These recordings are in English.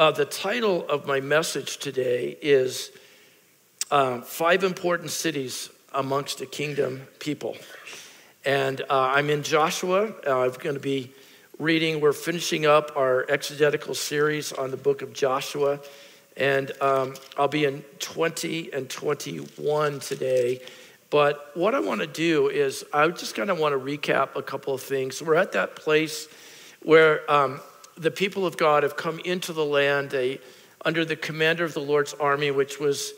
Uh, the title of my message today is uh, Five Important Cities Amongst a Kingdom People. And uh, I'm in Joshua. Uh, I'm going to be reading, we're finishing up our exegetical series on the book of Joshua. And um, I'll be in 20 and 21 today. But what I want to do is, I just kind of want to recap a couple of things. We're at that place where um, the people of God have come into the land they, under the commander of the Lord's army, which was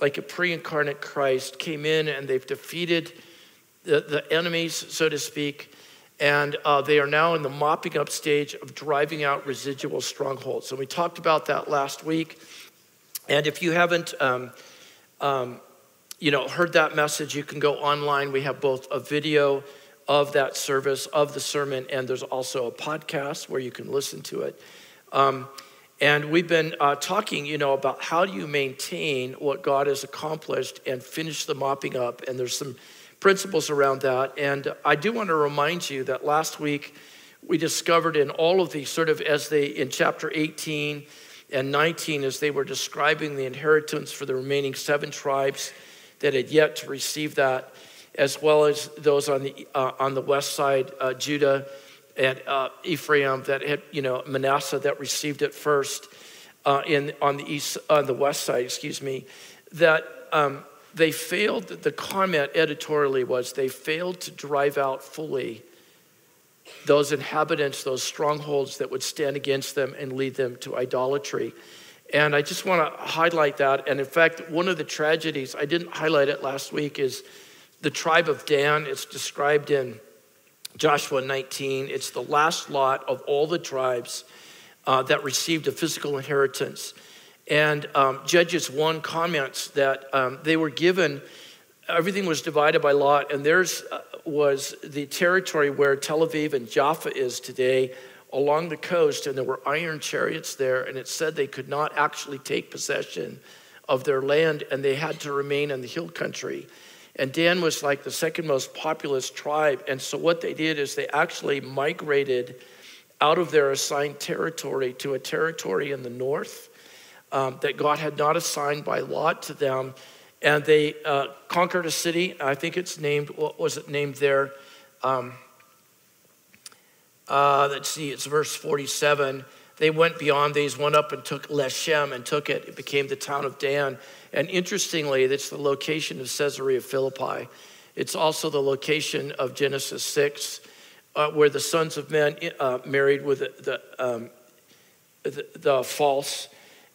like a pre incarnate Christ, came in and they've defeated the, the enemies, so to speak. And uh, they are now in the mopping up stage of driving out residual strongholds. And we talked about that last week. And if you haven't, um, um, you know, heard that message, you can go online. We have both a video of that service, of the sermon, and there's also a podcast where you can listen to it. Um, and we've been uh, talking, you know, about how do you maintain what God has accomplished and finish the mopping up. And there's some principles around that. And I do want to remind you that last week we discovered in all of these, sort of as they, in chapter 18 and 19, as they were describing the inheritance for the remaining seven tribes that had yet to receive that, as well as those on the, uh, on the west side, uh, Judah and uh, Ephraim that had, you know, Manasseh that received it first uh, in, on the east, on the west side, excuse me, that um, they failed, the comment editorially was they failed to drive out fully those inhabitants, those strongholds that would stand against them and lead them to idolatry. And I just want to highlight that. And in fact, one of the tragedies, I didn't highlight it last week, is the tribe of Dan. It's described in Joshua 19. It's the last lot of all the tribes uh, that received a physical inheritance. And um, Judges 1 comments that um, they were given, everything was divided by lot, and theirs uh, was the territory where Tel Aviv and Jaffa is today along the coast, and there were iron chariots there, and it said they could not actually take possession of their land, and they had to remain in the hill country. And Dan was like the second most populous tribe. And so what they did is they actually migrated out of their assigned territory to a territory in the north um, that God had not assigned by lot to them. And they uh, conquered a city. I think it's named, what was it named there? Um, uh, let's see, it's verse 47. They went beyond these, went up and took Leshem and took it. It became the town of Dan. And interestingly, it's the location of Caesarea Philippi. It's also the location of Genesis 6, uh, where the sons of men uh, married with the, the, um, the, the false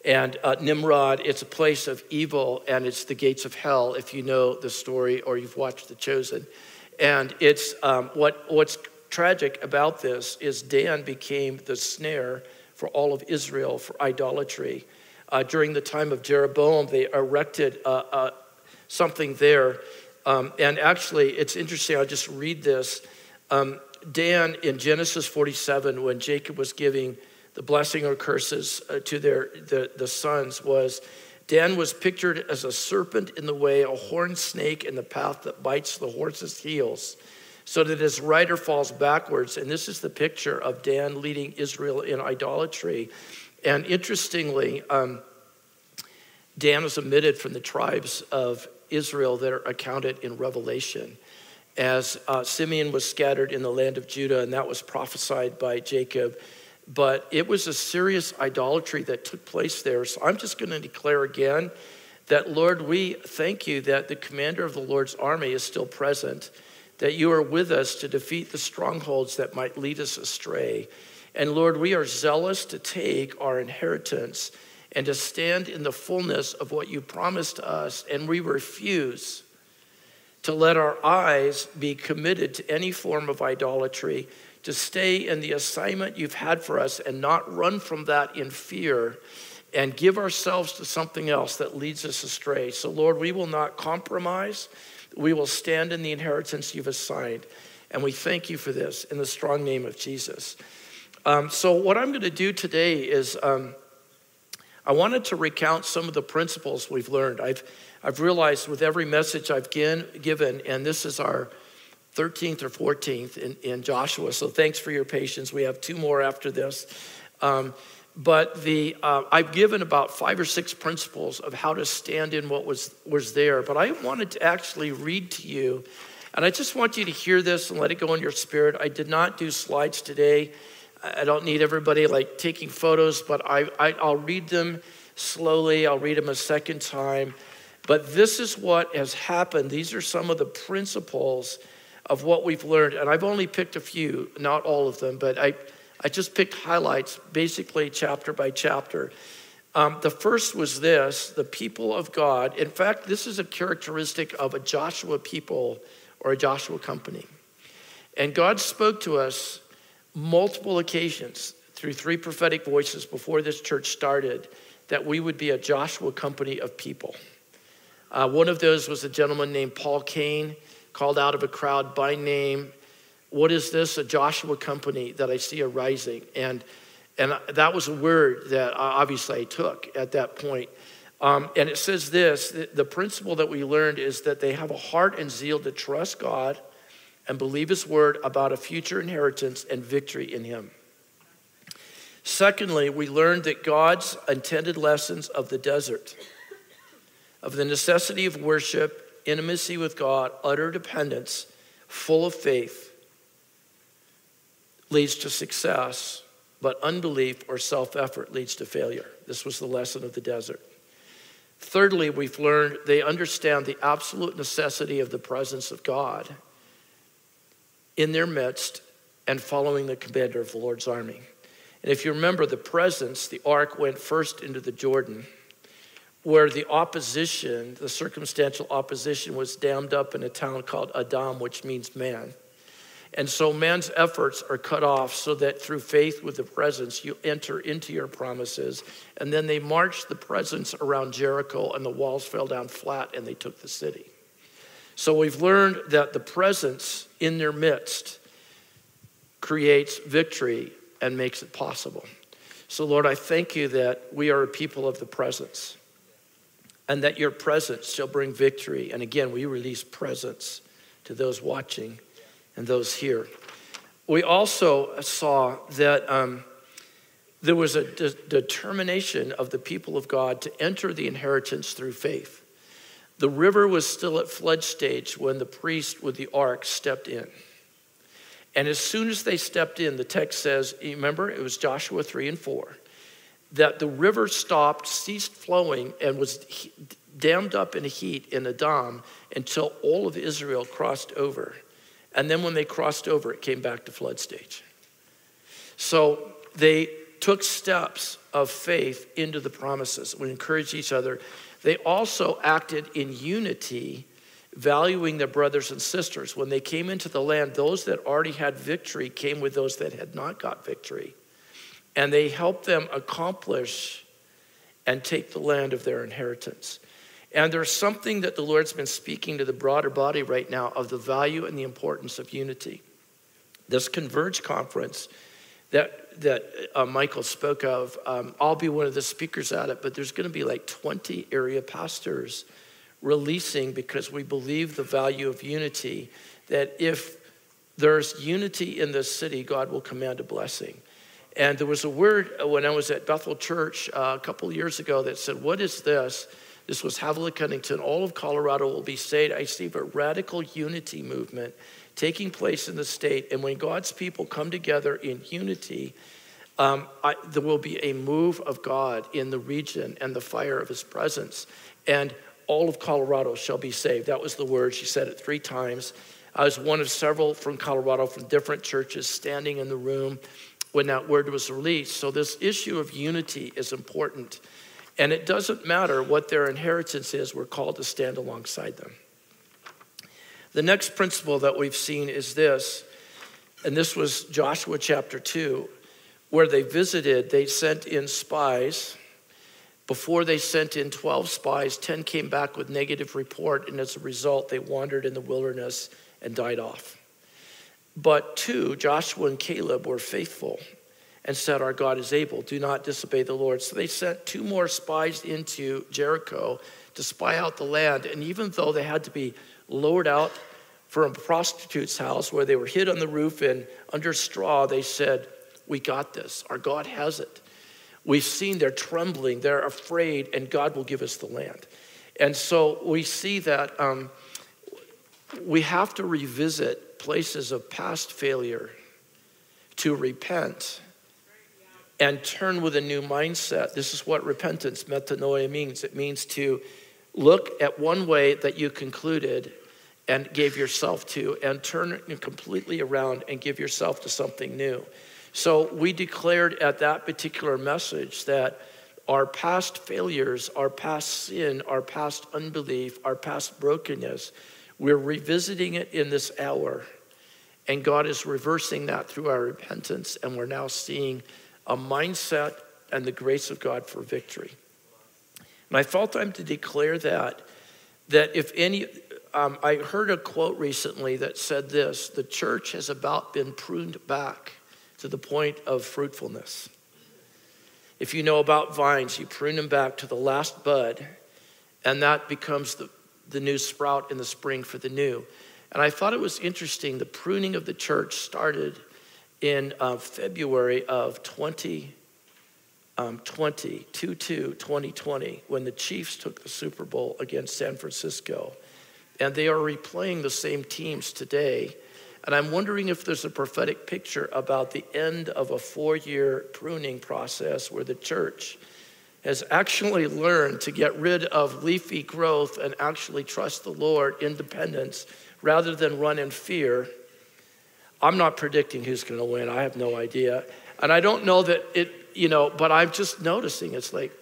and uh, Nimrod, it's a place of evil and it's the gates of hell, if you know the story or you've watched The Chosen. And it's um, what, what's tragic about this is Dan became the snare for all of Israel for idolatry. Uh, during the time of Jeroboam, they erected uh, uh, something there. Um, and actually, it's interesting, I'll just read this. Um, Dan in Genesis 47, when Jacob was giving the blessing or curses uh, to their the, the sons was Dan was pictured as a serpent in the way, a horned snake in the path that bites the horse's heels, so that his rider falls backwards. And this is the picture of Dan leading Israel in idolatry. And interestingly, um, Dan was omitted from the tribes of Israel that are accounted in Revelation, as uh, Simeon was scattered in the land of Judah, and that was prophesied by Jacob but it was a serious idolatry that took place there. So I'm just going to declare again that, Lord, we thank you that the commander of the Lord's army is still present, that you are with us to defeat the strongholds that might lead us astray. And Lord, we are zealous to take our inheritance and to stand in the fullness of what you promised us, and we refuse to let our eyes be committed to any form of idolatry to stay in the assignment you've had for us and not run from that in fear and give ourselves to something else that leads us astray. So, Lord, we will not compromise. We will stand in the inheritance you've assigned. And we thank you for this in the strong name of Jesus. Um, so, what I'm going to do today is um, I wanted to recount some of the principles we've learned. I've, I've realized with every message I've given, and this is our 13th or 14th in, in Joshua. So thanks for your patience. We have two more after this. Um, but the, uh, I've given about five or six principles of how to stand in what was, was there. But I wanted to actually read to you, and I just want you to hear this and let it go in your spirit. I did not do slides today. I don't need everybody like taking photos, but I, I, I'll read them slowly. I'll read them a second time. But this is what has happened. These are some of the principles of what we've learned. And I've only picked a few, not all of them, but I, I just picked highlights, basically chapter by chapter. Um, the first was this the people of God. In fact, this is a characteristic of a Joshua people or a Joshua company. And God spoke to us multiple occasions through three prophetic voices before this church started that we would be a Joshua company of people. Uh, one of those was a gentleman named Paul Cain, called out of a crowd by name what is this? A Joshua company that I see arising. And, and that was a word that obviously I took at that point. Um, and it says this the principle that we learned is that they have a heart and zeal to trust God and believe His word about a future inheritance and victory in Him. Secondly, we learned that God's intended lessons of the desert, of the necessity of worship, intimacy with God, utter dependence, full of faith, leads to success, but unbelief or self effort leads to failure. This was the lesson of the desert. Thirdly, we've learned they understand the absolute necessity of the presence of God in their midst and following the commander of the Lord's army. And if you remember the presence, the ark went first into the Jordan, where the opposition, the circumstantial opposition, was dammed up in a town called Adam, which means man. And so man's efforts are cut off so that through faith with the presence, you enter into your promises. And then they marched the presence around Jericho, and the walls fell down flat, and they took the city. So we've learned that the presence in their midst creates victory and makes it possible. So, Lord, I thank you that we are a people of the presence and that your presence shall bring victory. And again, we release presence to those watching and those here. We also saw that um, there was a de- determination of the people of God to enter the inheritance through faith. The river was still at flood stage when the priest with the ark stepped in. And as soon as they stepped in, the text says, remember, it was Joshua 3 and 4, that the river stopped, ceased flowing, and was dammed up in a heat in Adam until all of Israel crossed over. And then when they crossed over, it came back to flood stage. So they took steps of faith into the promises. We encourage each other. They also acted in unity, valuing their brothers and sisters. When they came into the land, those that already had victory came with those that had not got victory. And they helped them accomplish and take the land of their inheritance. And there's something that the Lord's been speaking to the broader body right now of the value and the importance of unity. This Converge conference that, that uh, Michael spoke of, um, I'll be one of the speakers at it, but there's going to be like 20 area pastors releasing because we believe the value of unity, that if there's unity in this city, God will command a blessing. And there was a word when I was at Bethel Church uh, a couple years ago that said, What is this? This was Havilah Cunnington. All of Colorado will be saved. I see a radical unity movement taking place in the state. And when God's people come together in unity, um, I, there will be a move of God in the region and the fire of his presence. And all of Colorado shall be saved. That was the word. She said it three times. I was one of several from Colorado from different churches standing in the room when that word was released. So, this issue of unity is important. And it doesn't matter what their inheritance is, we're called to stand alongside them. The next principle that we've seen is this, and this was Joshua chapter 2, where they visited, they sent in spies. Before they sent in 12 spies, 10 came back with negative report, and as a result, they wandered in the wilderness and died off. But two, Joshua and Caleb, were faithful and said, Our God is able. Do not disobey the Lord. So they sent two more spies into Jericho to spy out the land. And even though they had to be lowered out from a prostitute's house where they were hid on the roof and under straw, they said, We got this. Our God has it. We've seen they're trembling, they're afraid, and God will give us the land. And so we see that um, we have to revisit places of past failure to repent and turn with a new mindset. This is what repentance, metanoia, means. It means to look at one way that you concluded and gave yourself to and turn it completely around and give yourself to something new. So we declared at that particular message that our past failures, our past sin, our past unbelief, our past brokenness, we're revisiting it in this hour. And God is reversing that through our repentance, and we're now seeing a mindset and the grace of God for victory. And I felt time to declare that, that if any, um, I heard a quote recently that said this the church has about been pruned back to the point of fruitfulness. If you know about vines, you prune them back to the last bud, and that becomes the, the new sprout in the spring for the new. And I thought it was interesting. The pruning of the church started in uh, February of 2020, um, 20, 2 2020, when the Chiefs took the Super Bowl against San Francisco. And they are replaying the same teams today. And I'm wondering if there's a prophetic picture about the end of a four year pruning process where the church has actually learned to get rid of leafy growth and actually trust the Lord, independence, rather than run in fear I'm not predicting who's going to win. I have no idea. And I don't know that it, you know, but I'm just noticing it's like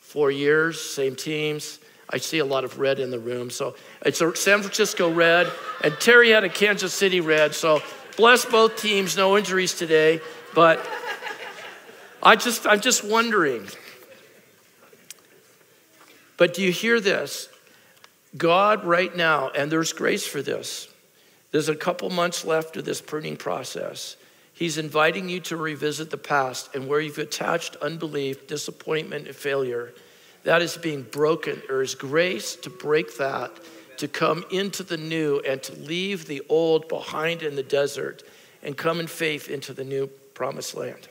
four years, same teams. I see a lot of red in the room. So it's a San Francisco red, and Terry had a Kansas City red. So bless both teams, no injuries today. But I just, I'm just wondering. But do you hear this? God, right now, and there's grace for this. There's a couple months left of this pruning process. He's inviting you to revisit the past and where you've attached unbelief, disappointment, and failure. That is being broken. There is grace to break that, to come into the new, and to leave the old behind in the desert and come in faith into the new promised land.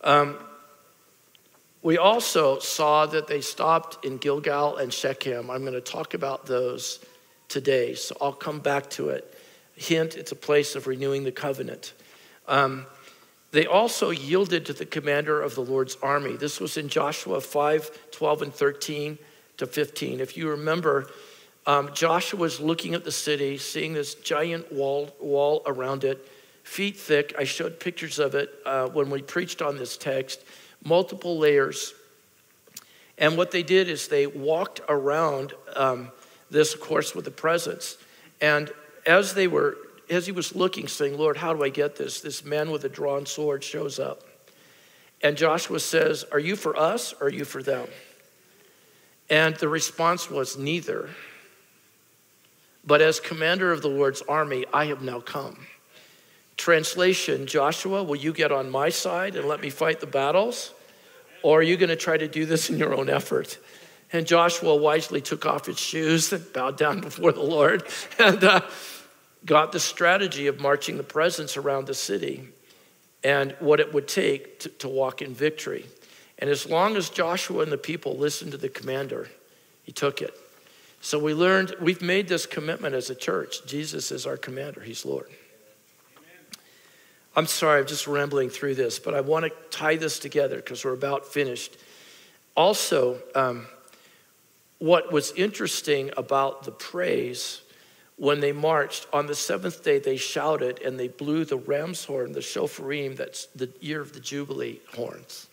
Um, we also saw that they stopped in Gilgal and Shechem. I'm going to talk about those today, so I'll come back to it. Hint, it's a place of renewing the covenant. Um, they also yielded to the commander of the Lord's army. This was in Joshua 5 12 and 13 to 15. If you remember, um, Joshua was looking at the city, seeing this giant wall, wall around it, feet thick. I showed pictures of it uh, when we preached on this text, multiple layers. And what they did is they walked around um, this, of course, with the presence. And as they were, as he was looking, saying, Lord, how do I get this? This man with a drawn sword shows up. And Joshua says, Are you for us or are you for them? And the response was, Neither. But as commander of the Lord's army, I have now come. Translation Joshua, will you get on my side and let me fight the battles? Or are you going to try to do this in your own effort? And Joshua wisely took off his shoes and bowed down before the Lord and uh, got the strategy of marching the presence around the city and what it would take to, to walk in victory. And as long as Joshua and the people listened to the commander, he took it. So we learned, we've made this commitment as a church. Jesus is our commander, he's Lord. I'm sorry, I'm just rambling through this, but I want to tie this together because we're about finished. Also, um, what was interesting about the praise when they marched on the seventh day they shouted and they blew the ram's horn the shofarim that's the year of the jubilee horns.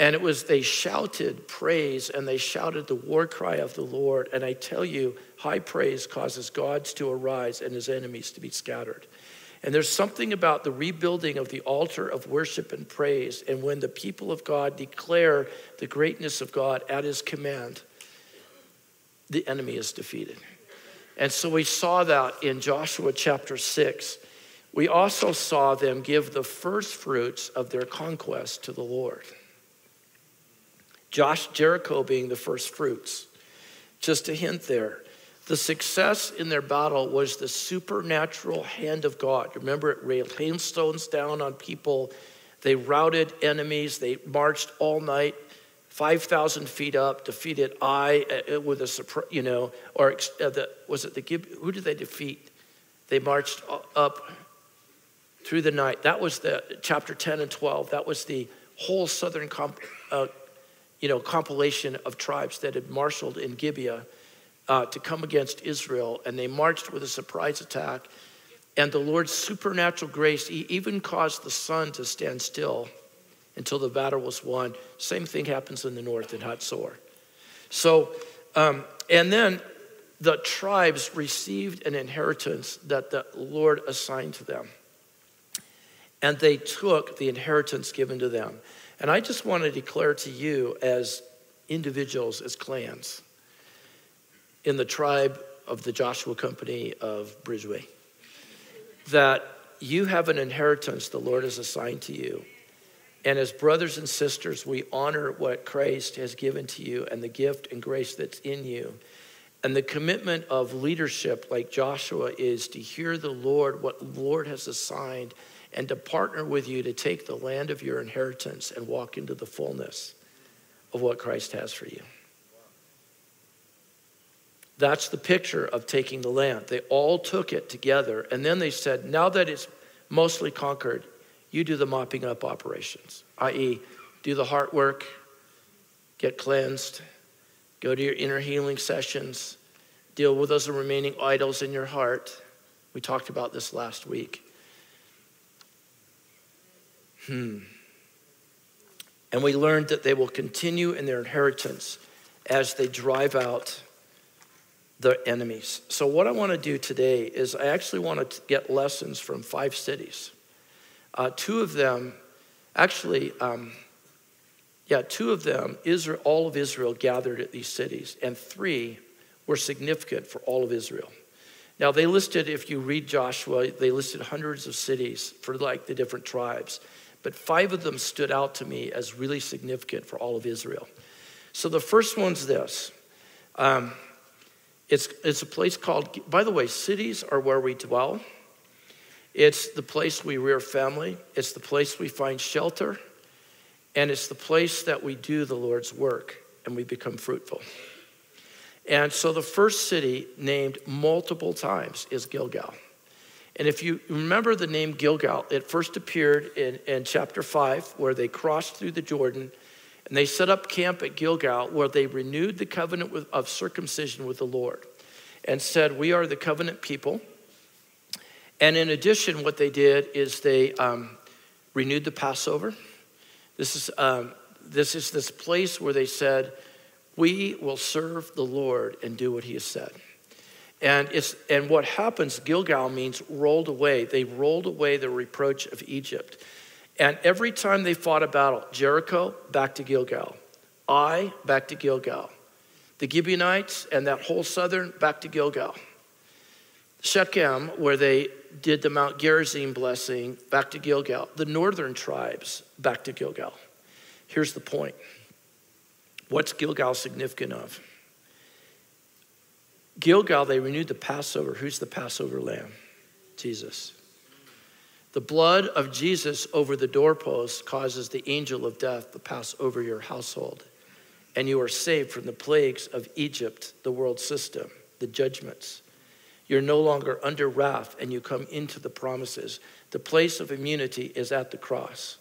And it was they shouted praise and they shouted the war cry of the lord. And i tell you high praise causes gods to arise and his enemies to be scattered. And there's something about the rebuilding of the altar of worship and praise. And when the people of god declare the greatness of god at his command the enemy is defeated. And so we saw that in Joshua chapter 6. We also saw them give the first fruits of their conquest to the Lord. Josh Jericho being the first fruits. Just a hint there. The success in their battle was the supernatural hand of God. Remember, it rained hailstones down on people. They routed enemies. They marched all night, 5,000 feet up, defeated Ai uh, with a you know, or uh, the, was it the Gib? Who did they defeat? They marched up through the night. That was the chapter 10 and 12. That was the whole southern comp, uh, you know, compilation of tribes that had marshaled in Gibeah uh, to come against Israel, and they marched with a surprise attack. And the Lord's supernatural grace he even caused the sun to stand still until the battle was won. Same thing happens in the north in Hatzor. So, um, and then the tribes received an inheritance that the Lord assigned to them. And they took the inheritance given to them. And I just want to declare to you, as individuals, as clans, in the tribe of the Joshua Company of BridgeWay, that you have an inheritance the Lord has assigned to you. And as brothers and sisters, we honor what Christ has given to you and the gift and grace that's in you. And the commitment of leadership, like Joshua, is to hear the Lord, what the Lord has assigned, and to partner with you to take the land of your inheritance and walk into the fullness of what Christ has for you. That's the picture of taking the land. They all took it together, and then they said, now that it's mostly conquered, you do the mopping up operations, i.e., do the heart work, get cleansed, go to your inner healing sessions, deal with those remaining idols in your heart. We talked about this last week. Hmm. And we learned that they will continue in their inheritance as they drive out the enemies. So, what I want to do today is I actually want to get lessons from five cities. Uh, two of them, actually, um, yeah, two of them, Israel, all of Israel gathered at these cities, and three were significant for all of Israel. Now, they listed, if you read Joshua, they listed hundreds of cities for like the different tribes, but five of them stood out to me as really significant for all of Israel. So the first one's this. Um, it's, it's a place called, by the way, cities are where we dwell. It's the place we rear family. It's the place we find shelter. And it's the place that we do the Lord's work and we become fruitful. And so the first city named multiple times is Gilgal. And if you remember the name Gilgal, it first appeared in, in chapter 5, where they crossed through the Jordan and they set up camp at Gilgal where they renewed the covenant with, of circumcision with the Lord and said, We are the covenant people. And in addition, what they did is they um, renewed the Passover. This is, um, this is this place where they said, We will serve the Lord and do what he has said. And, it's, and what happens, Gilgal means rolled away. They rolled away the reproach of Egypt. And every time they fought a battle, Jericho, back to Gilgal. Ai, back to Gilgal. The Gibeonites and that whole southern, back to Gilgal. Shechem, where they did the Mount Gerizim blessing, back to Gilgal. The northern tribes, back to Gilgal. Here's the point what's Gilgal significant of? Gilgal, they renewed the Passover. Who's the Passover lamb? Jesus. The blood of Jesus over the doorpost causes the angel of death to pass over your household, and you are saved from the plagues of Egypt, the world system, the judgments. You're no longer under wrath, and you come into the promises. The place of immunity is at the cross.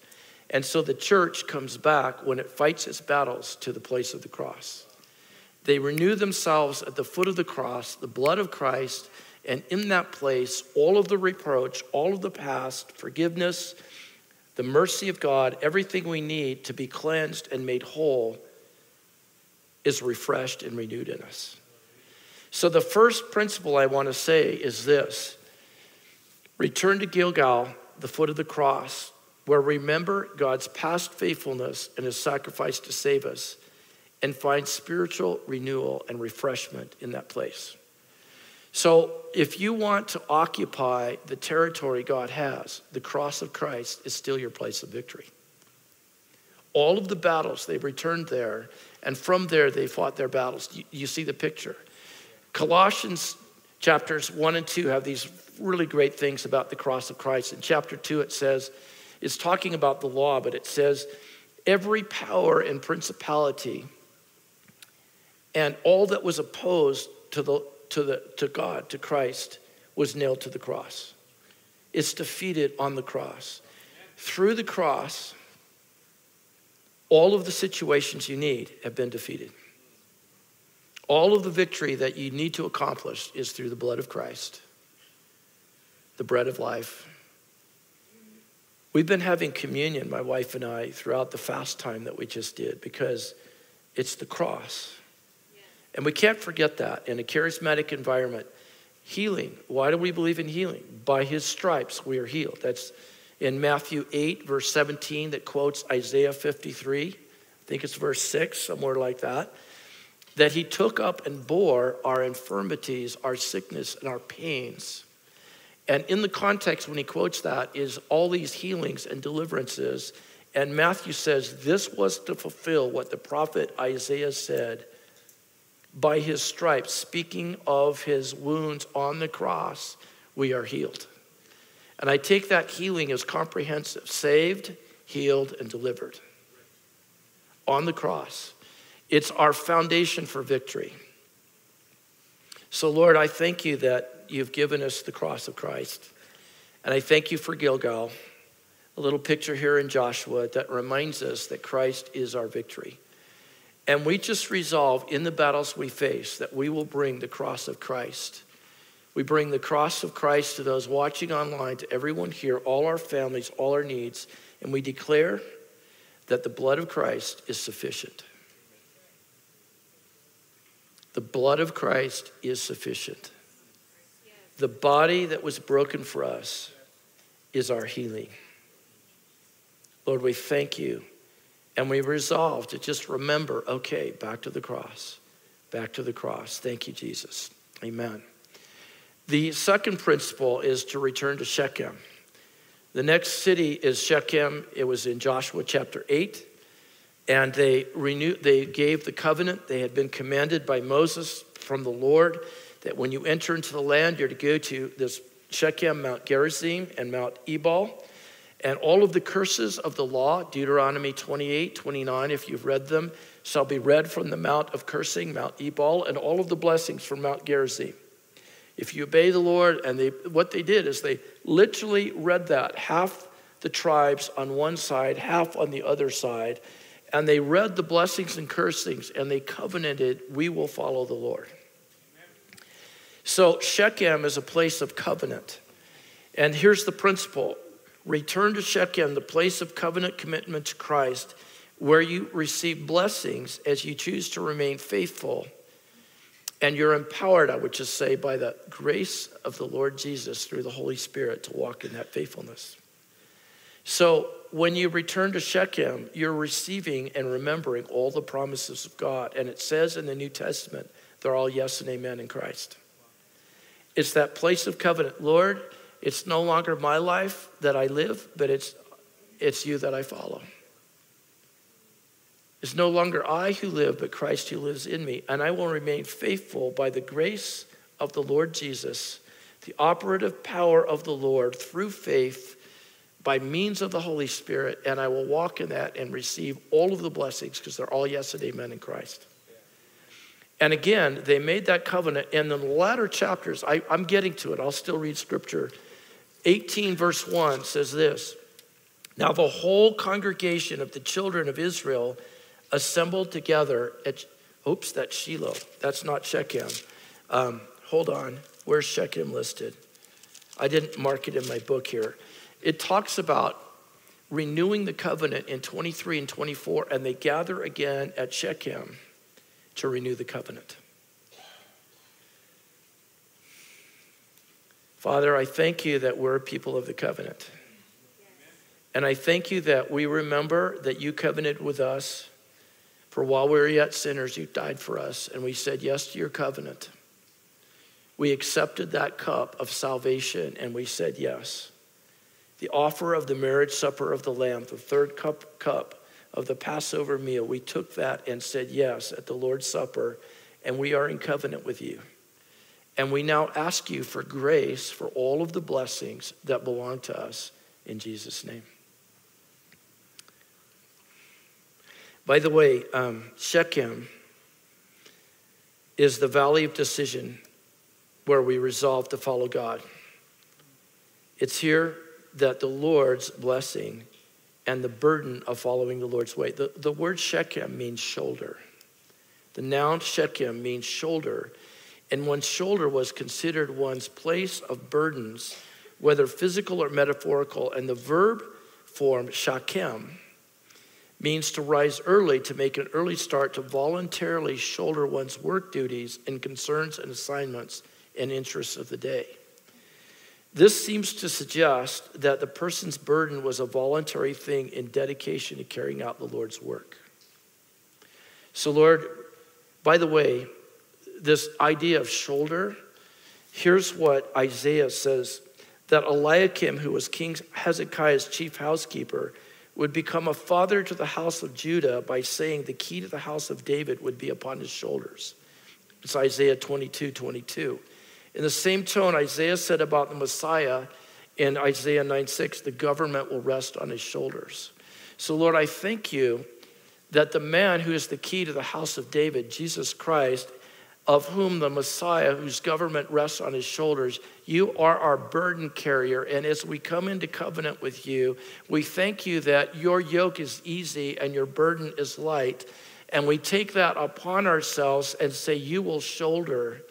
And so the church comes back when it fights its battles to the place of the cross. They renew themselves at the foot of the cross, the blood of Christ, and in that place, all of the reproach, all of the past, forgiveness, the mercy of God, everything we need to be cleansed and made whole is refreshed and renewed in us. So, the first principle I want to say is this return to Gilgal, the foot of the cross, where remember God's past faithfulness and his sacrifice to save us, and find spiritual renewal and refreshment in that place. So, if you want to occupy the territory God has, the cross of Christ is still your place of victory. All of the battles, they returned there, and from there they fought their battles. You, you see the picture. Colossians chapters 1 and 2 have these really great things about the cross of Christ. In chapter 2, it says, it's talking about the law, but it says, every power and principality and all that was opposed to, the, to, the, to God, to Christ, was nailed to the cross. It's defeated on the cross. Through the cross, all of the situations you need have been defeated. All of the victory that you need to accomplish is through the blood of Christ, the bread of life. We've been having communion, my wife and I, throughout the fast time that we just did because it's the cross. And we can't forget that in a charismatic environment. Healing. Why do we believe in healing? By his stripes we are healed. That's in Matthew 8, verse 17, that quotes Isaiah 53. I think it's verse 6, somewhere like that that he took up and bore our infirmities, our sickness, and our pains. And in the context, when he quotes that, is all these healings and deliverances. And Matthew says this was to fulfill what the prophet Isaiah said by his stripes, speaking of his wounds on the cross, we are healed. And I take that healing as comprehensive saved, healed, and delivered on the cross. It's our foundation for victory. So, Lord, I thank you that you've given us the cross of Christ. And I thank you for Gilgal, a little picture here in Joshua that reminds us that Christ is our victory. And we just resolve in the battles we face that we will bring the cross of Christ. We bring the cross of Christ to those watching online, to everyone here, all our families, all our needs, and we declare that the blood of Christ is sufficient. The blood of Christ is sufficient. The body that was broken for us is our healing. Lord, we thank you. And we resolve to just remember okay, back to the cross, back to the cross. Thank you, Jesus. Amen. The second principle is to return to Shechem. The next city is Shechem. It was in Joshua chapter 8 and they renewed they gave the covenant they had been commanded by moses from the lord that when you enter into the land you're to go to this shechem mount gerizim and mount ebal. And all of the curses of the law deuteronomy 28 29 if you've read them shall be read from the mount of cursing mount ebal and all of the blessings from mount gerizim. If you obey the lord and they what they did is they literally read that half the tribes on one side half on the other side and they read the blessings and cursings and they covenanted, we will follow the Lord. So Shechem is a place of covenant. And here's the principle return to Shechem, the place of covenant commitment to Christ, where you receive blessings as you choose to remain faithful. And you're empowered, I would just say, by the grace of the Lord Jesus through the Holy Spirit to walk in that faithfulness. So when you return to Shechem, you're receiving and remembering all the promises of God. And it says in the New Testament, they're all yes and amen in Christ. It's that place of covenant. Lord, it's no longer my life that I live, but it's, it's you that I follow. It's no longer I who live, but Christ who lives in me. And I will remain faithful by the grace of the Lord Jesus, the operative power of the Lord through faith by means of the Holy Spirit, and I will walk in that and receive all of the blessings because they're all yes and amen in Christ. And again, they made that covenant. And in the latter chapters, I, am getting to it, I'll still read scripture. 18, verse 1 says this Now the whole congregation of the children of Israel assembled together at, oops, that's Shiloh. That's not Shechem. Um, hold on. Where's Shechem listed? I didn't mark it in my book here it talks about renewing the covenant in 23 and 24, and they gather again at Shechem to renew the covenant. Father, I thank you that we're people of the covenant. And I thank you that we remember that you covenanted with us. For while we were yet sinners, you died for us, and we said yes to your covenant. We accepted that cup of salvation, and we said yes the offer of the marriage supper of the Lamb, the third cup, cup of the Passover meal, we took that and said yes at the Lord's Supper, and we are in covenant with you. And we now ask you for grace for all of the blessings that belong to us in Jesus' name. By the way, um, Shechem is the valley of decision where we resolve to follow God. It's here that the Lord's blessing and the burden of following the Lord's way. The, the word Shechem means shoulder. The noun Shechem means shoulder, and one's shoulder was considered one's place of burdens, whether physical or metaphorical. And the verb form, Shechem, means to rise early, to make an early start, to voluntarily shoulder one's work duties and concerns and assignments and interests of the day. This seems to suggest that the person's burden was a voluntary thing in dedication to carrying out the Lord's work. So, Lord, by the way, this idea of shoulder, here's what Isaiah says that Eliakim, who was King Hezekiah's chief housekeeper, would become a father to the house of Judah by saying the key to the house of David would be upon his shoulders. It's Isaiah 22 22. In the same tone, Isaiah said about the Messiah in Isaiah 9 6, the government will rest on his shoulders. So, Lord, I thank you that the man who is the key to the house of David, Jesus Christ, of whom the Messiah, whose government rests on his shoulders, you are our burden carrier. And as we come into covenant with you, we thank you that your yoke is easy and your burden is light. And we take that upon ourselves and say, You will shoulder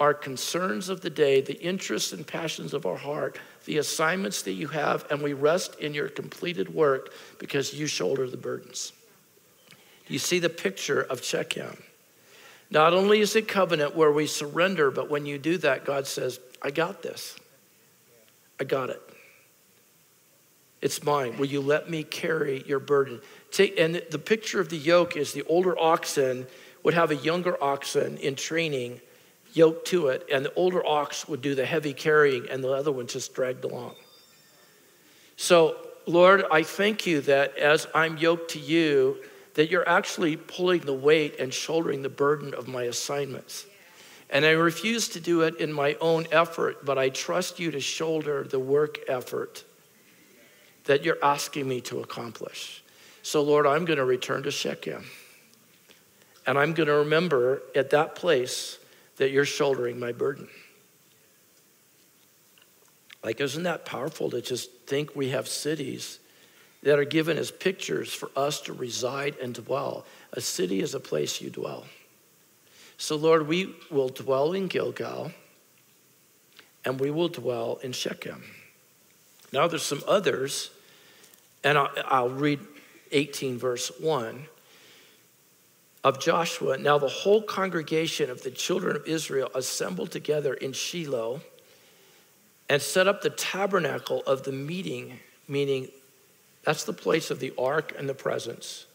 our concerns of the day, the interests and passions of our heart, the assignments that you have, and we rest in your completed work because you shoulder the burdens. You see the picture of Shechem. Not only is it covenant where we surrender, but when you do that, God says, I got this. I got it. It's mine. Will you let me carry your burden? Take, and the picture of the yoke is the older oxen would have a younger oxen in training yoked to it, and the older ox would do the heavy carrying, and the other one just dragged along. So, Lord, I thank you that as I'm yoked to you, that you're actually pulling the weight and shouldering the burden of my assignments. And I refuse to do it in my own effort, but I trust you to shoulder the work effort that you're asking me to accomplish. So, Lord, I'm going to return to Shechem. And I'm going to remember at that place that you're shouldering my burden. Like, isn't that powerful to just think we have cities that are given as pictures for us to reside and dwell? A city is a place you dwell. So, Lord, we will dwell in Gilgal and we will dwell in Shechem. Now, there's some others, and I'll, I'll read 18, verse 1 of Joshua, now the whole congregation of the children of Israel assembled together in Shiloh and set up the tabernacle of the meeting, meaning that's the place of the ark and the presence,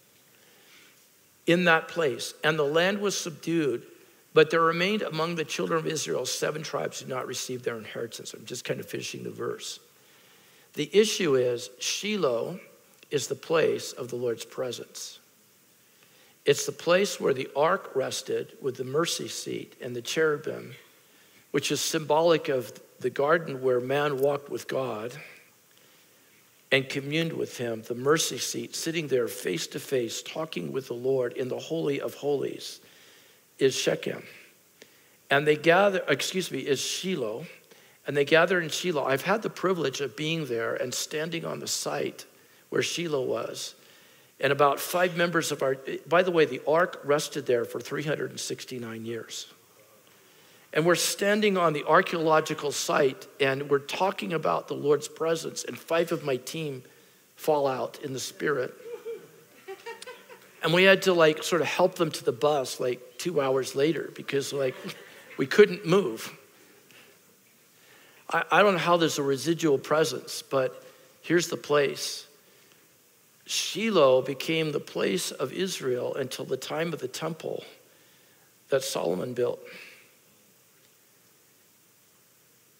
in that place. And the land was subdued, but there remained among the children of Israel seven tribes who did not receive their inheritance. I'm just kind of finishing the verse. The issue is Shiloh is the place of the Lord's presence. It's the place where the ark rested with the mercy seat and the cherubim, which is symbolic of the garden where man walked with God and communed with him, the mercy seat, sitting there face to face, talking with the Lord in the Holy of Holies, is Shechem. And they gather, excuse me, is Shiloh. And they gather in Shiloh. I've had the privilege of being there and standing on the site where Shiloh was and about five members of our, by the way, the ark rested there for 369 years. And we're standing on the archaeological site and we're talking about the Lord's presence, and five of my team fall out in the spirit. And we had to like sort of help them to the bus like two hours later because like we couldn't move. I, I don't know how there's a residual presence, but here's the place Shiloh became the place of Israel until the time of the temple that Solomon built.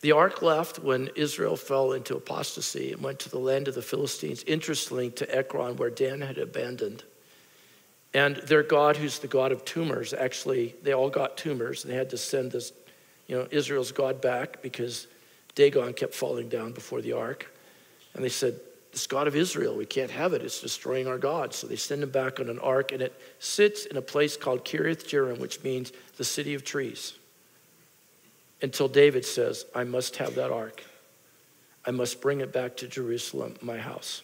The ark left when Israel fell into apostasy and went to the land of the Philistines, interestingly to Ekron, where Dan had abandoned. And their God, who's the God of tumors, actually, they all got tumors. And they had to send this, you know, Israel's God back because Dagon kept falling down before the ark. And they said, this God of Israel. We can't have it. It's destroying our God. So they send him back on an ark, and it sits in a place called Kiriath Jearim, which means the city of trees. Until David says, I must have that ark. I must bring it back to Jerusalem, my house.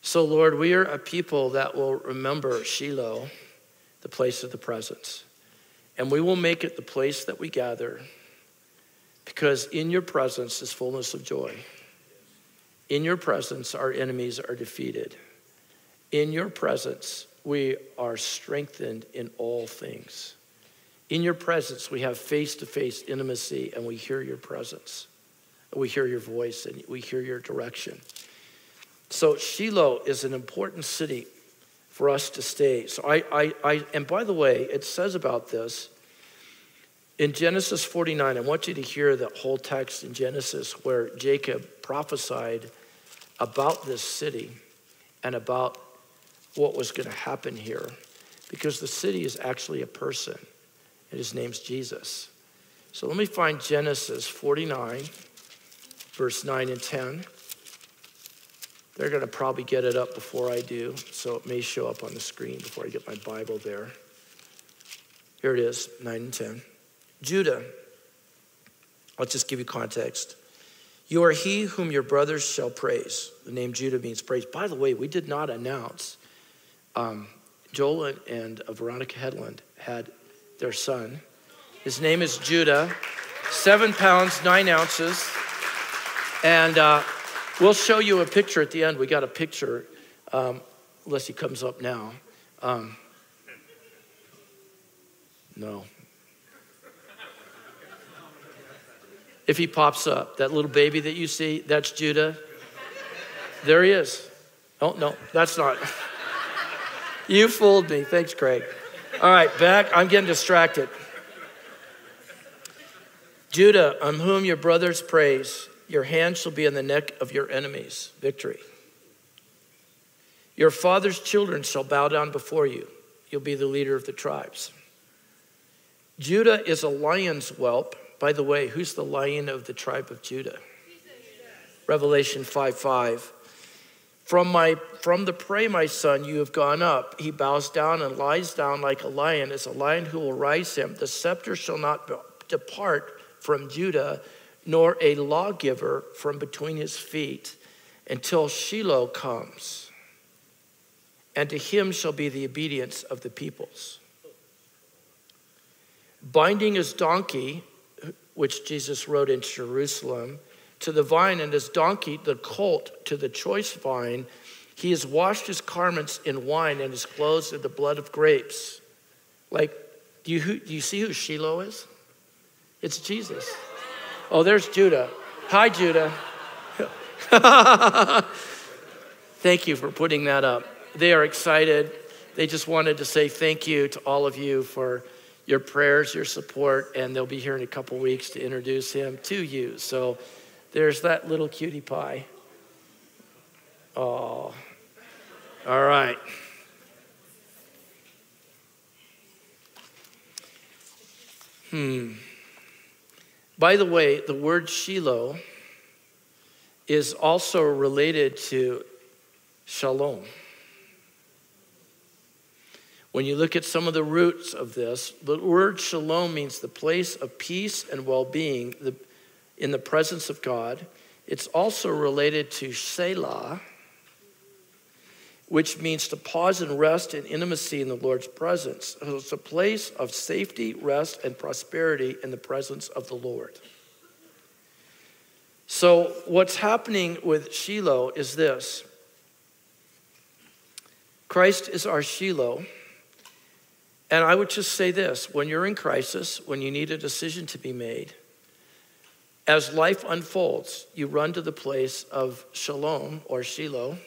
So, Lord, we are a people that will remember Shiloh, the place of the presence. And we will make it the place that we gather because in your presence is fullness of joy. In your presence, our enemies are defeated. In your presence, we are strengthened in all things. In your presence, we have face to face intimacy and we hear your presence. We hear your voice and we hear your direction. So, Shiloh is an important city for us to stay. So, I, I, I and by the way, it says about this in Genesis 49, I want you to hear the whole text in Genesis where Jacob prophesied about this city and about what was going to happen here. Because the city is actually a person, and his name's Jesus. So let me find Genesis 49, verse 9 and 10. They're going to probably get it up before I do, so it may show up on the screen before I get my Bible there. Here it is, 9 and 10. Judah, I'll just give you context. You are he whom your brothers shall praise. The name Judah means praise. By the way, we did not announce. Um, Joel and, and uh, Veronica Headland had their son. His name is Judah, seven pounds, nine ounces. And uh, we'll show you a picture at the end. We got a picture, um, unless he comes up now. Um, no. If he pops up. That little baby that you see, that's Judah. There he is. Oh, no, that's not. You fooled me. Thanks, Craig. All right, back. I'm getting distracted. Judah, on whom your brothers praise, your hand shall be on the neck of your enemies. Victory. Your father's children shall bow down before you. You'll be the leader of the tribes. Judah is a lion's whelp by the way, who's the lion of the tribe of Judah? Revelation 5 5. From, my, from the prey, my son, you have gone up. He bows down and lies down like a lion, as a lion who will rise him. The scepter shall not depart from Judah, nor a lawgiver from between his feet, until Shiloh comes. And to him shall be the obedience of the peoples. Binding his donkey which Jesus rode in Jerusalem, to the vine, and his donkey, the colt, to the choice vine. He has washed his garments in wine and his clothes in the blood of grapes. Like, do you, do you see who Shiloh is? It's Jesus. Oh, there's Judah. Hi, Judah. thank you for putting that up. They are excited. They just wanted to say thank you to all of you for your prayers, your support, and they'll be here in a couple weeks to introduce him to you. So there's that little cutie pie. Oh, all right. Hmm. By the way, the word Shiloh is also related to shalom. When you look at some of the roots of this, the word shalom means the place of peace and well being in the presence of God. It's also related to Selah, which means to pause and rest in intimacy in the Lord's presence. So it's a place of safety, rest, and prosperity in the presence of the Lord. So, what's happening with Shiloh is this Christ is our Shiloh. And I would just say this when you're in crisis, when you need a decision to be made, as life unfolds, you run to the place of shalom or Shiloh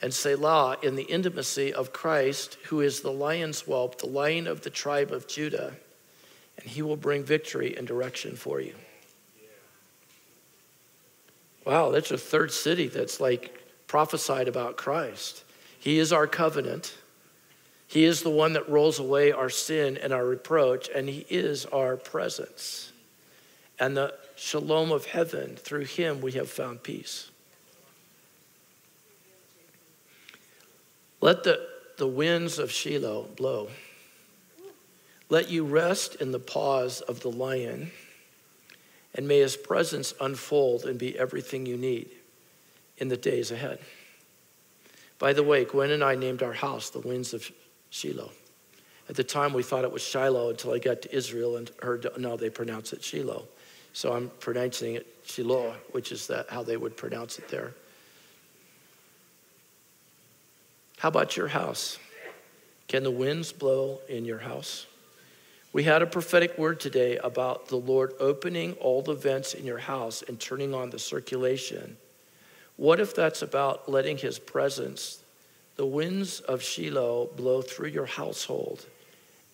and Selah in the intimacy of Christ, who is the lion's whelp, the lion of the tribe of Judah, and he will bring victory and direction for you. Wow, that's a third city that's like prophesied about Christ. He is our covenant. He is the one that rolls away our sin and our reproach, and He is our presence. And the shalom of heaven. Through him we have found peace. Let the, the winds of Shiloh blow. Let you rest in the paws of the lion, and may his presence unfold and be everything you need in the days ahead. By the way, Gwen and I named our house the Winds of Shiloh. At the time, we thought it was Shiloh until I got to Israel and heard, no, they pronounce it Shiloh. So I'm pronouncing it Shiloh, which is that how they would pronounce it there. How about your house? Can the winds blow in your house? We had a prophetic word today about the Lord opening all the vents in your house and turning on the circulation. What if that's about letting his presence, the winds of Shiloh, blow through your household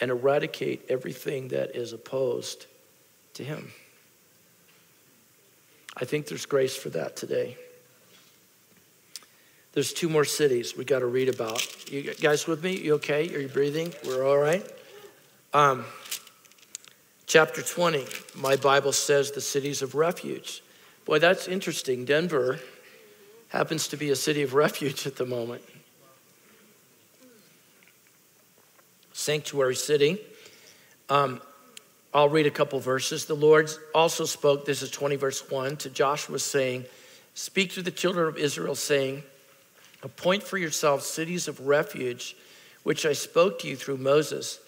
and eradicate everything that is opposed to him? I think there's grace for that today. There's two more cities we got to read about. You guys with me? You okay? Are you breathing? We're all right? Um, chapter 20, my Bible says the cities of refuge. Boy, that's interesting. Denver happens to be a city of refuge at the moment. Sanctuary city. Um, I'll read a couple verses. The Lord also spoke, this is 20, verse 1, to Joshua, saying, Speak to the children of Israel, saying, Appoint for yourselves cities of refuge, which I spoke to you through Moses,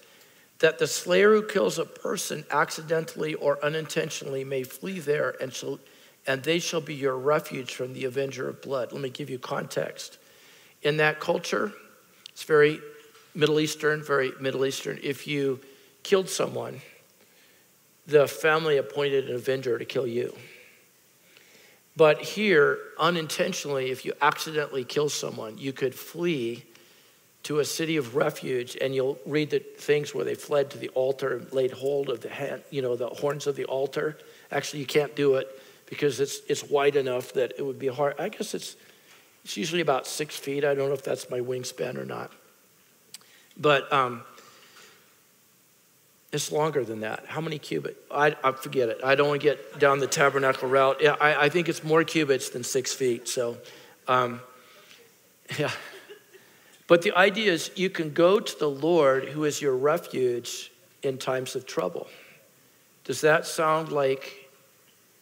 that the slayer who kills a person accidentally or unintentionally may flee there, and, shall, and they shall be your refuge from the avenger of blood. Let me give you context. In that culture, it's very Middle Eastern, very Middle Eastern. If you killed someone, the family appointed an avenger to kill you. But here, unintentionally, if you accidentally kill someone, you could flee to a city of refuge, and you'll read the things where they fled to the altar and laid hold of the hand, you know, the horns of the altar. Actually, you can't do it because it's it's wide enough that it would be hard. I guess it's it's usually about six feet. I don't know if that's my wingspan or not. But um, it's longer than that. How many cubits? I, I forget it. I don't want to get down the tabernacle route. Yeah, I, I think it's more cubits than six feet. So, um, yeah. But the idea is you can go to the Lord who is your refuge in times of trouble. Does that sound like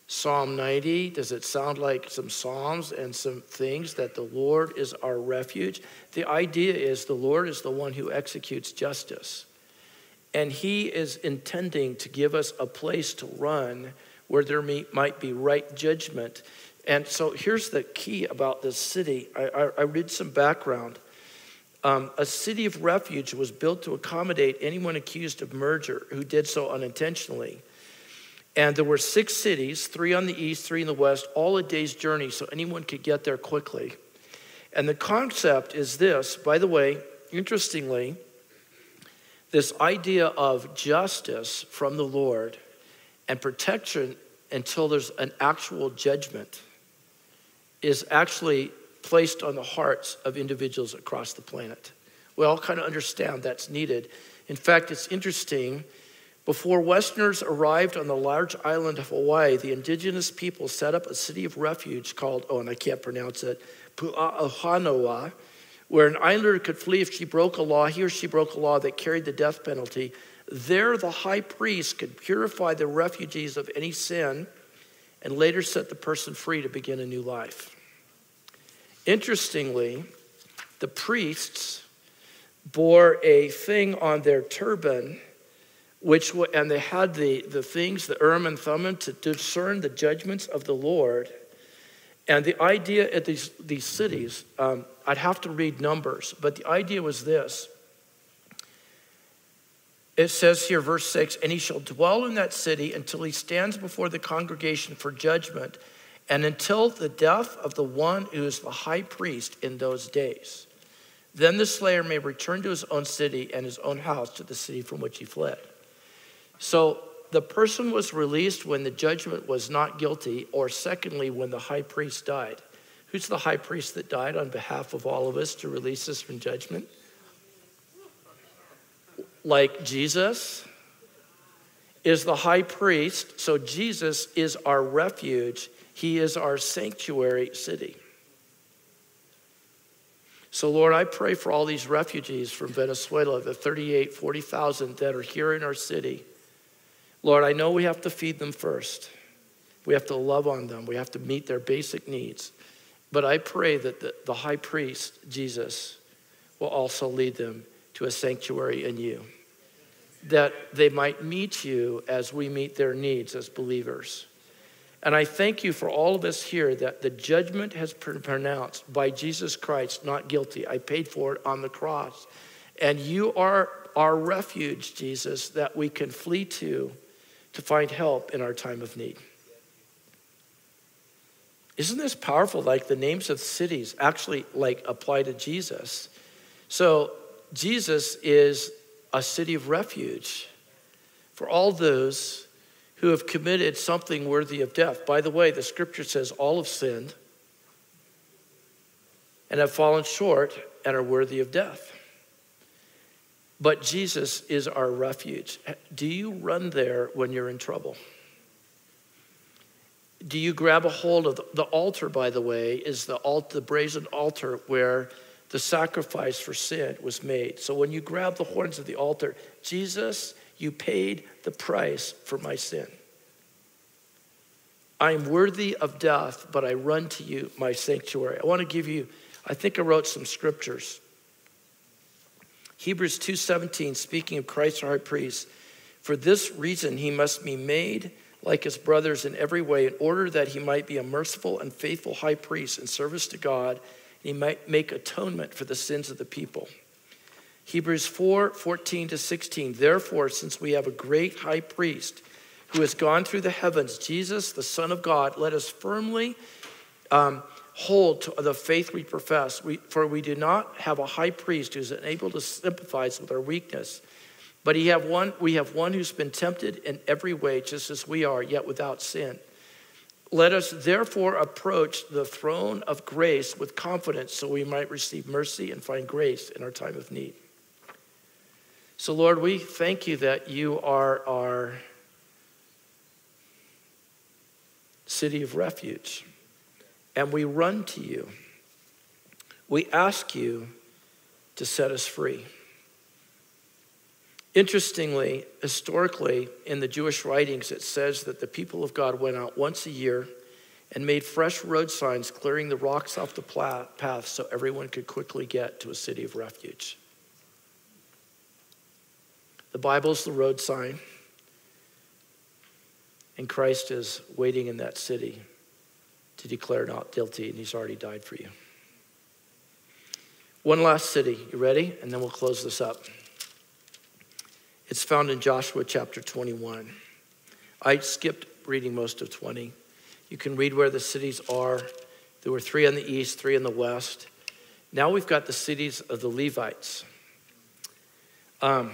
Psalm 90? Does it sound like some Psalms and some things that the Lord is our refuge? The idea is the Lord is the one who executes justice. And He is intending to give us a place to run where there may, might be right judgment. And so here's the key about this city. I, I, I read some background. Um, a city of refuge was built to accommodate anyone accused of murder who did so unintentionally. And there were six cities, three on the east, three in the west, all a day's journey, so anyone could get there quickly. And the concept is this by the way, interestingly, this idea of justice from the Lord and protection until there's an actual judgment is actually placed on the hearts of individuals across the planet. We all kind of understand that's needed. In fact, it's interesting. Before Westerners arrived on the large island of Hawaii, the indigenous people set up a city of refuge called, oh, and I can't pronounce it, Pu'ahanoa, where an islander could flee if she broke a law, he or she broke a law that carried the death penalty. There, the high priest could purify the refugees of any sin and later set the person free to begin a new life. Interestingly, the priests bore a thing on their turban, which and they had the, the things, the Urim and Thummim, to discern the judgments of the Lord. And the idea at these, these cities, um, I'd have to read numbers, but the idea was this. It says here, verse 6 And he shall dwell in that city until he stands before the congregation for judgment, and until the death of the one who is the high priest in those days. Then the slayer may return to his own city and his own house to the city from which he fled. So the person was released when the judgment was not guilty, or secondly, when the high priest died. Who's the high priest that died on behalf of all of us to release us from judgment? Like Jesus. is the high priest. So Jesus is our refuge, he is our sanctuary city. So, Lord, I pray for all these refugees from Venezuela, the 38, 40,000 that are here in our city. Lord, I know we have to feed them first. We have to love on them. We have to meet their basic needs. But I pray that the, the high priest, Jesus, will also lead them to a sanctuary in you, that they might meet you as we meet their needs as believers. And I thank you for all of us here that the judgment has been pronounced by Jesus Christ not guilty. I paid for it on the cross. And you are our refuge, Jesus, that we can flee to to find help in our time of need. Isn't this powerful? Like the names of cities actually like apply to Jesus. So Jesus is a city of refuge for all those who have committed something worthy of death. By the way, the scripture says all have sinned and have fallen short and are worthy of death. But Jesus is our refuge. Do you run there when you're in trouble? Do you grab a hold of the, the altar, by the way, is the, altar, the brazen altar where the sacrifice for sin was made. So when you grab the horns of the altar, Jesus you paid the price for my sin. I am worthy of death, but I run to you, my sanctuary. I want to give you, I think I wrote some scriptures. Hebrews 2:17 speaking of Christ our high priest, for this reason he must be made like his brothers in every way in order that he might be a merciful and faithful high priest in service to God and he might make atonement for the sins of the people. Hebrews 4 14 to 16. Therefore, since we have a great high priest who has gone through the heavens, Jesus, the Son of God, let us firmly um, hold to the faith we profess. We, for we do not have a high priest who is unable to sympathize with our weakness, but he have one, we have one who's been tempted in every way, just as we are, yet without sin. Let us therefore approach the throne of grace with confidence so we might receive mercy and find grace in our time of need. So, Lord, we thank you that you are our city of refuge, and we run to you. We ask you to set us free. Interestingly, historically, in the Jewish writings, it says that the people of God went out once a year and made fresh road signs clearing the rocks off the path so everyone could quickly get to a city of refuge. The Bible's the road sign, and Christ is waiting in that city to declare not guilty, and he's already died for you. One last city. You ready? And then we'll close this up. It's found in Joshua chapter 21. I skipped reading most of 20. You can read where the cities are. There were three on the east, three in the west. Now we've got the cities of the Levites. Um,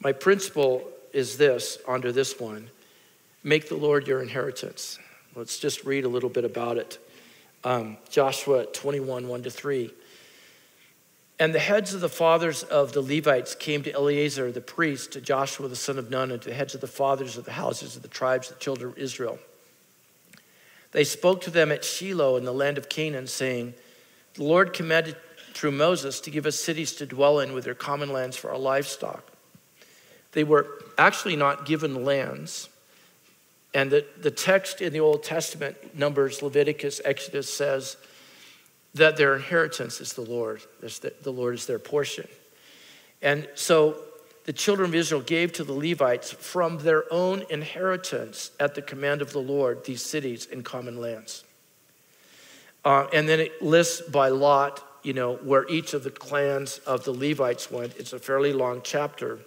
my principle is this under this one make the Lord your inheritance. Let's just read a little bit about it. Um, Joshua 21 1 to 3. And the heads of the fathers of the Levites came to Eleazar the priest, to Joshua the son of Nun, and to the heads of the fathers of the houses of the tribes of the children of Israel. They spoke to them at Shiloh in the land of Canaan, saying, The Lord commanded through Moses to give us cities to dwell in with their common lands for our livestock. They were actually not given lands. And the, the text in the Old Testament, Numbers, Leviticus, Exodus, says that their inheritance is the Lord. The, the Lord is their portion. And so the children of Israel gave to the Levites from their own inheritance at the command of the Lord these cities and common lands. Uh, and then it lists by lot, you know, where each of the clans of the Levites went. It's a fairly long chapter.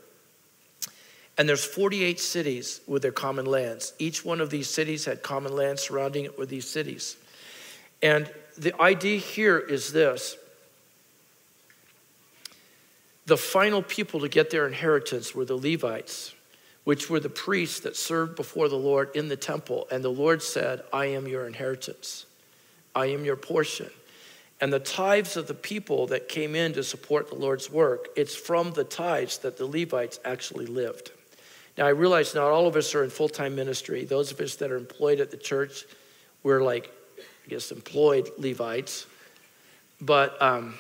And there's 48 cities with their common lands. Each one of these cities had common lands surrounding it with these cities. And the idea here is this the final people to get their inheritance were the Levites, which were the priests that served before the Lord in the temple. And the Lord said, I am your inheritance, I am your portion. And the tithes of the people that came in to support the Lord's work, it's from the tithes that the Levites actually lived. Now, I realize not all of us are in full time ministry. Those of us that are employed at the church, we're like, I guess, employed Levites. But, um,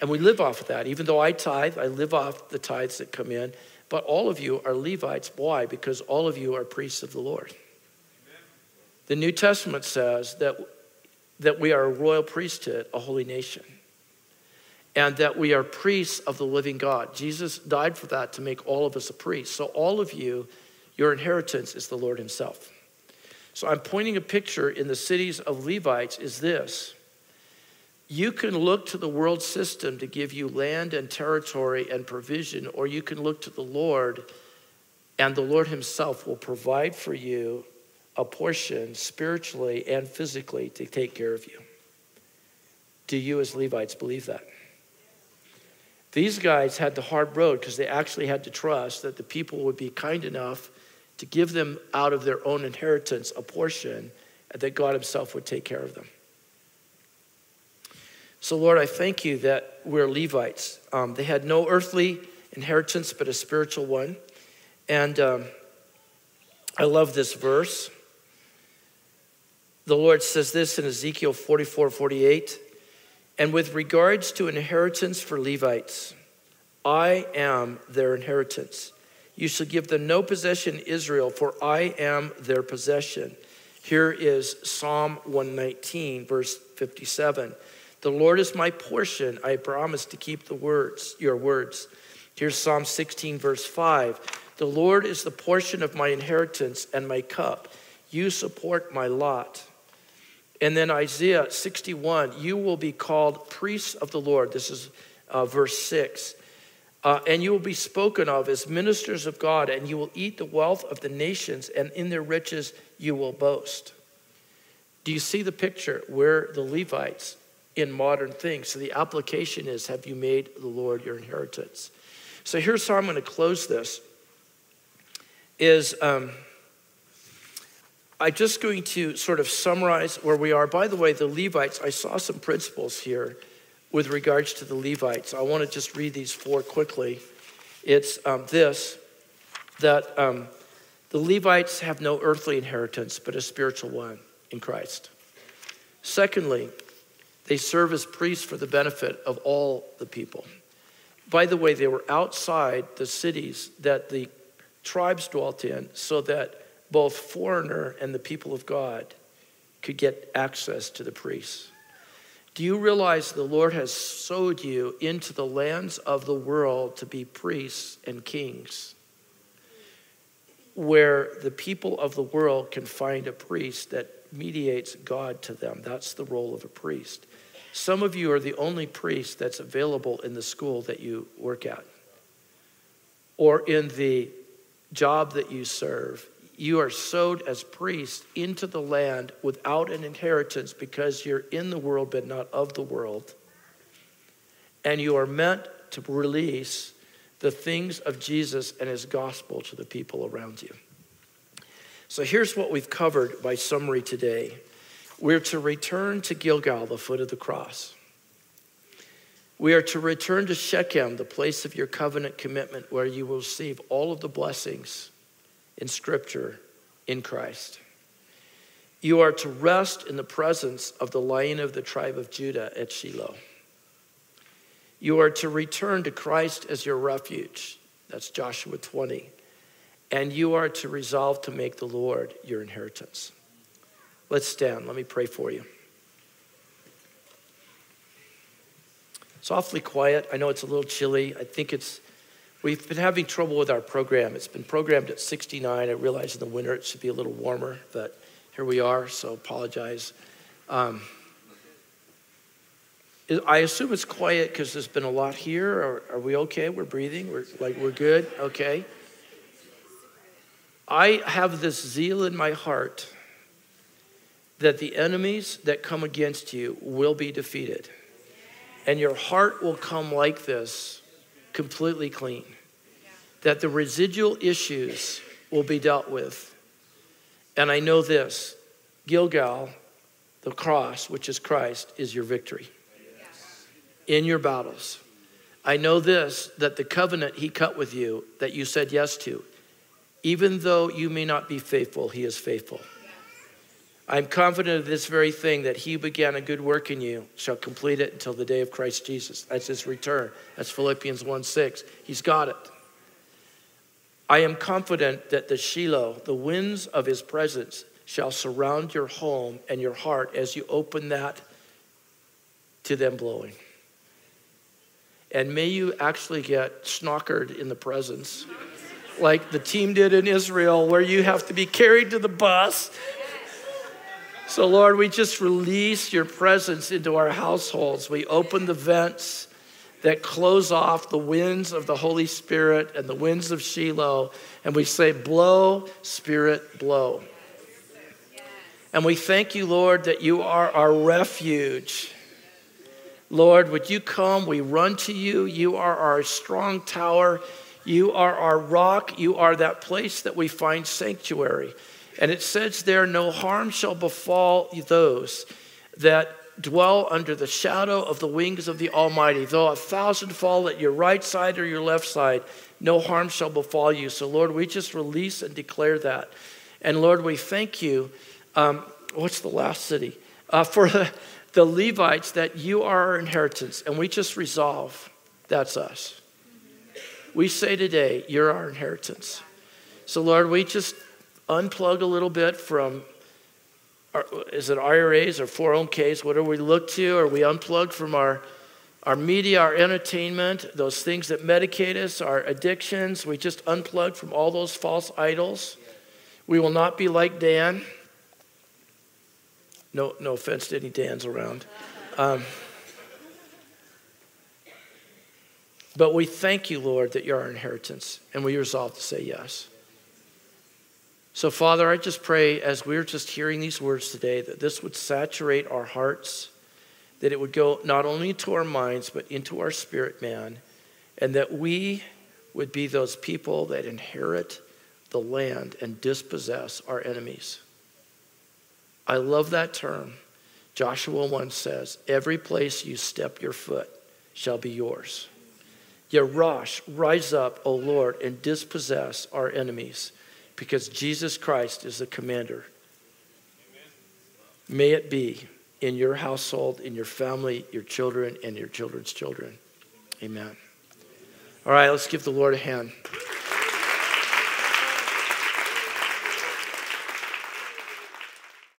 and we live off of that. Even though I tithe, I live off the tithes that come in. But all of you are Levites. Why? Because all of you are priests of the Lord. The New Testament says that, that we are a royal priesthood, a holy nation, and that we are priests of the living God. Jesus died for that to make all of us a priest. So, all of you, your inheritance is the Lord Himself. So, I'm pointing a picture in the cities of Levites is this. You can look to the world system to give you land and territory and provision, or you can look to the Lord, and the Lord Himself will provide for you a portion spiritually and physically to take care of you. Do you, as Levites, believe that? These guys had the hard road because they actually had to trust that the people would be kind enough to give them out of their own inheritance a portion and that God Himself would take care of them. So, Lord, I thank you that we're Levites. Um, they had no earthly inheritance but a spiritual one. And um, I love this verse the Lord says this in Ezekiel 44 48. And with regards to inheritance for Levites, I am their inheritance. You shall give them no possession Israel, for I am their possession. Here is Psalm 119, verse 57. The Lord is my portion. I promise to keep the words, your words. Here's Psalm 16, verse 5. The Lord is the portion of my inheritance and my cup. You support my lot. And then Isaiah 61, you will be called priests of the Lord. This is uh, verse 6. Uh, and you will be spoken of as ministers of God, and you will eat the wealth of the nations, and in their riches you will boast. Do you see the picture where the Levites in modern things? So the application is have you made the Lord your inheritance? So here's how I'm going to close this is um, I'm just going to sort of summarize where we are. By the way, the Levites, I saw some principles here with regards to the Levites. I want to just read these four quickly. It's um, this that um, the Levites have no earthly inheritance, but a spiritual one in Christ. Secondly, they serve as priests for the benefit of all the people. By the way, they were outside the cities that the tribes dwelt in so that both foreigner and the people of God could get access to the priests. Do you realize the Lord has sowed you into the lands of the world to be priests and kings? Where the people of the world can find a priest that mediates God to them. That's the role of a priest. Some of you are the only priest that's available in the school that you work at or in the job that you serve you are sowed as priests into the land without an inheritance because you're in the world but not of the world. And you are meant to release the things of Jesus and his gospel to the people around you. So here's what we've covered by summary today. We're to return to Gilgal, the foot of the cross. We are to return to Shechem, the place of your covenant commitment, where you will receive all of the blessings in Scripture in Christ. You are to rest in the presence of the lion of the tribe of Judah at Shiloh. You are to return to Christ as your refuge. That's Joshua 20. And you are to resolve to make the Lord your inheritance. Let's stand. Let me pray for you. It's awfully quiet. I know it's a little chilly. I think it's We've been having trouble with our program. It's been programmed at 69. I realize in the winter it should be a little warmer, but here we are, so apologize. Um, I assume it's quiet because there's been a lot here. Are, are we okay? We're breathing? We're like we're good? Okay. I have this zeal in my heart that the enemies that come against you will be defeated. And your heart will come like this completely clean. That the residual issues will be dealt with. And I know this Gilgal, the cross, which is Christ, is your victory in your battles. I know this that the covenant he cut with you that you said yes to Even though you may not be faithful, he is faithful. I'm confident of this very thing that he began a good work in you shall complete it until the day of Christ Jesus. That's his return. That's Philippians 1 6. He's got it. I am confident that the Shiloh, the winds of his presence, shall surround your home and your heart as you open that to them blowing. And may you actually get snockered in the presence, like the team did in Israel, where you have to be carried to the bus. So, Lord, we just release your presence into our households. We open the vents that close off the winds of the Holy Spirit and the winds of Shiloh, and we say, Blow, Spirit, blow. And we thank you, Lord, that you are our refuge. Lord, would you come? We run to you. You are our strong tower. You are our rock. You are that place that we find sanctuary. And it says there, no harm shall befall those that dwell under the shadow of the wings of the Almighty. Though a thousand fall at your right side or your left side, no harm shall befall you. So, Lord, we just release and declare that. And Lord, we thank you. Um, what's the last city? Uh, for the, the Levites, that you are our inheritance. And we just resolve that's us. We say today, you're our inheritance. So, Lord, we just unplug a little bit from is it IRAs or 401ks? What do we look to? Are we unplugged from our, our media, our entertainment, those things that medicate us, our addictions? We just unplug from all those false idols. We will not be like Dan. No, no offense to any Dans around. Um, but we thank you, Lord, that you're our inheritance, and we resolve to say yes. So, Father, I just pray as we're just hearing these words today that this would saturate our hearts, that it would go not only into our minds, but into our spirit man, and that we would be those people that inherit the land and dispossess our enemies. I love that term. Joshua 1 says, Every place you step your foot shall be yours. Yerash, rise up, O Lord, and dispossess our enemies, because Jesus Christ is the commander. May it be in your household, in your family, your children, and your children's children. Amen. All right, let's give the Lord a hand.